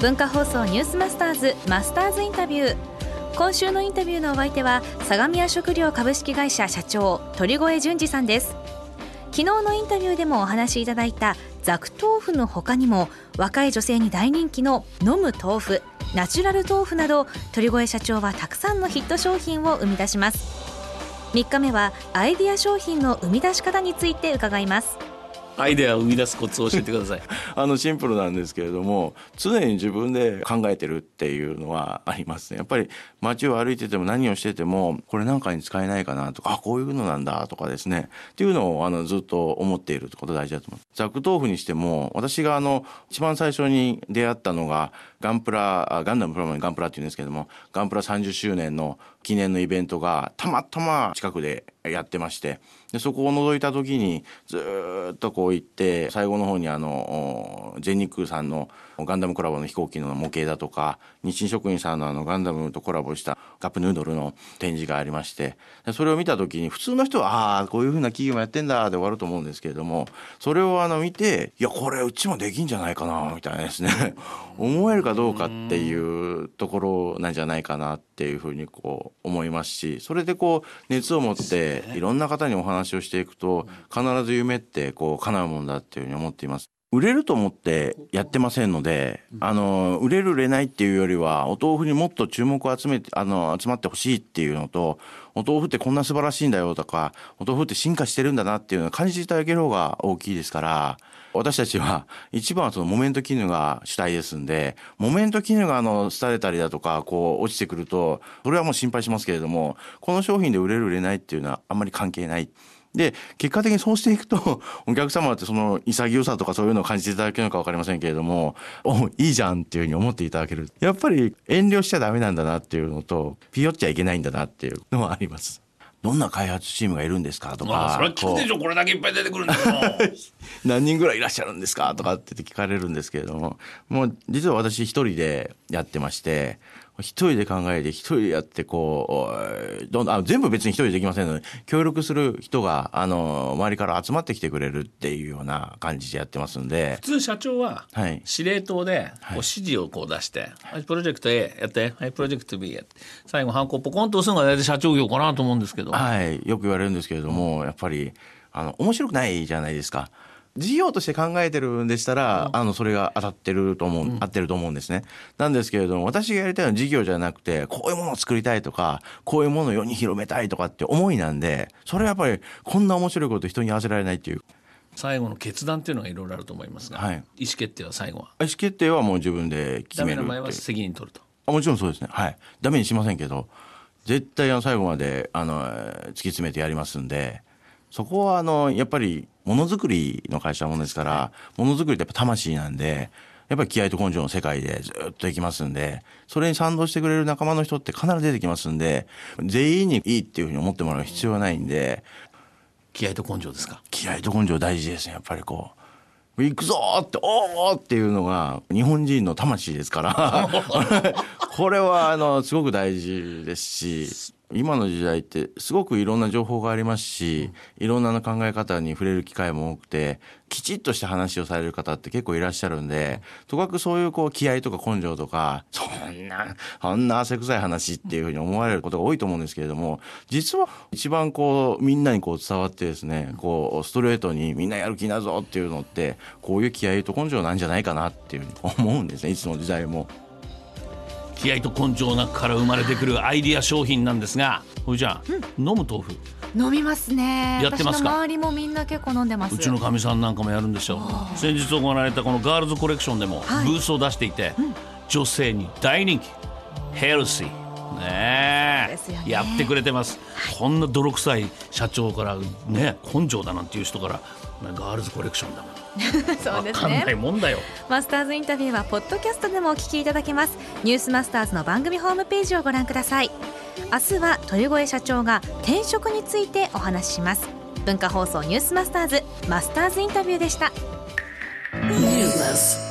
文化放送ニュースマスターズマスターズインタビュー。今週のインタビューのお相手は相模屋食料株式会社社長鳥越淳二さんです。昨日のインタビューでもお話しいただいたザク豆腐の他にも若い女性に大人気の飲む豆腐ナチュラル豆腐など鳥越社長はたくさんのヒット商品を生み出します。3日目はアイデア商品の生み出し方について伺います。アイデアを生み出すコツを教えてください。あのシンプルなんですけれども常に自分で考えてるっていうのはありますね。やっぱり街を歩いてても何をしててもこれなんかに使えないかなとかあこういうのなんだとかですね。っていうのをあのずっと思っていること大事だと思いますザク豆腐にしても私があの一番最初に出会ったのがガンプラガンダムプラモにガンプラっていうんですけどもガンプラ30周年の記念のイベントがたまたま近くでやってましてでそこを覗いた時にずっとこう行って最後の方にあの全日空さんのガンダムコラボの飛行機の模型だとか日清食品さんのあのガンダムとコラボしたカップヌードルの展示がありましてそれを見た時に普通の人はああこういうふうな企業もやってんだで終わると思うんですけれどもそれをあの見ていやこれうちもできんじゃないかなみたいなですね。思えるかどうかっていうところなんじゃないかなっていうふうにこう思いますしそれでこう熱を持っていろんな方にお話をしていくと必ず夢ってこう叶うもんだっていうふうに思っています。売れると思ってやってませんので、あの、売れる売れないっていうよりは、お豆腐にもっと注目を集めて、あの、集まってほしいっていうのと、お豆腐ってこんな素晴らしいんだよとか、お豆腐って進化してるんだなっていうのを感じていただける方が大きいですから、私たちは一番はそのモメント絹が主体ですんで、モメント絹があの、廃れたりだとか、こう、落ちてくると、それはもう心配しますけれども、この商品で売れる売れないっていうのはあんまり関係ない。で、結果的にそうしていくと、お客様ってその潔さとかそういうのを感じていただけるのかわかりませんけれども、お、いいじゃんっていうふうに思っていただける。やっぱり遠慮しちゃダメなんだなっていうのと、ピヨっちゃいけないんだなっていうのはあります。どんな開発チームがいるんですかとか。それは聞くでしょ、これだけいっぱい出てくるんだよ。何人ぐらいいらっしゃるんですかとかって聞かれるんですけれども、もう実は私一人でやってまして、一人で考えて、一人でやって、こう、どんあ全部別に一人でできませんので、協力する人が、あの、周りから集まってきてくれるっていうような感じでやってますんで。普通社長は、司令塔で、こう指示をこう出して、はい、プロジェクト A やって、はい、プロジェクト B やって、最後、ハンコポコンと押すのが大体社長業かなと思うんですけど。はい、よく言われるんですけれども、やっぱり、あの、面白くないじゃないですか。事業として考えてるんでしたら、あの、それが当たってると思う、うん、合ってると思うんですね。なんですけれども、私がやりたいのは事業じゃなくて、こういうものを作りたいとか、こういうものを世に広めたいとかって思いなんで、それはやっぱり、こんな面白いこと人に合わせられないっていう。最後の決断っていうのがいろいろあると思いますが、はい、意思決定は最後は？意思決定はもう自分で決めるダメな場合は責任取ると。あもちろんそうですね。はい。ダメにしませんけど絶対あの最後まであの突き詰めてやりますんでそこはあのやっぱりものづくりの会社もんですから、ものづくりってやっぱ魂なんで、やっぱり気合と根性の世界でずっと行きますんで、それに賛同してくれる仲間の人って必ず出てきますんで、全員にいいっていうふうに思ってもらう必要はないんで。気合と根性ですか？気合と根性大事ですね、やっぱりこう。行くぞって、おーっていうのが日本人の魂ですから これはあのすごく大事ですし今の時代ってすごくいろんな情報がありますし、いろんな考え方に触れる機会も多くて、きちっとした話をされる方って結構いらっしゃるんで、とかくそういうこう気合とか根性とか、そんな、そんな汗臭い話っていうふうに思われることが多いと思うんですけれども、実は一番こうみんなにこう伝わってですね、こうストレートにみんなやる気になるぞっていうのって、こういう気合と根性なんじゃないかなっていうふうに思うんですね、いつの時代も。気合と根性の中から生まれてくるアイディア商品なんですがほいじゃん、うん、飲む豆腐。飲みますね。やってますか？周りもみんな結構飲んでます。うちのかみさんなんかもやるんでしょう先日行われたこのガールズコレクションでもブースを出していて、はいうん、女性に大人気ヘルシー。ねえ、ね、やってくれてます、はい、こんな泥臭い社長からね根性だなんていう人からガールズコレクションだもん。そうですね。マスターズインタビューはポッドキャストでもお聞きいただけます。ニュースマスターズの番組ホームページをご覧ください。明日は鳥越社長が転職についてお話しします。文化放送ニュースマスターズマスターズインタビューでした。ニュース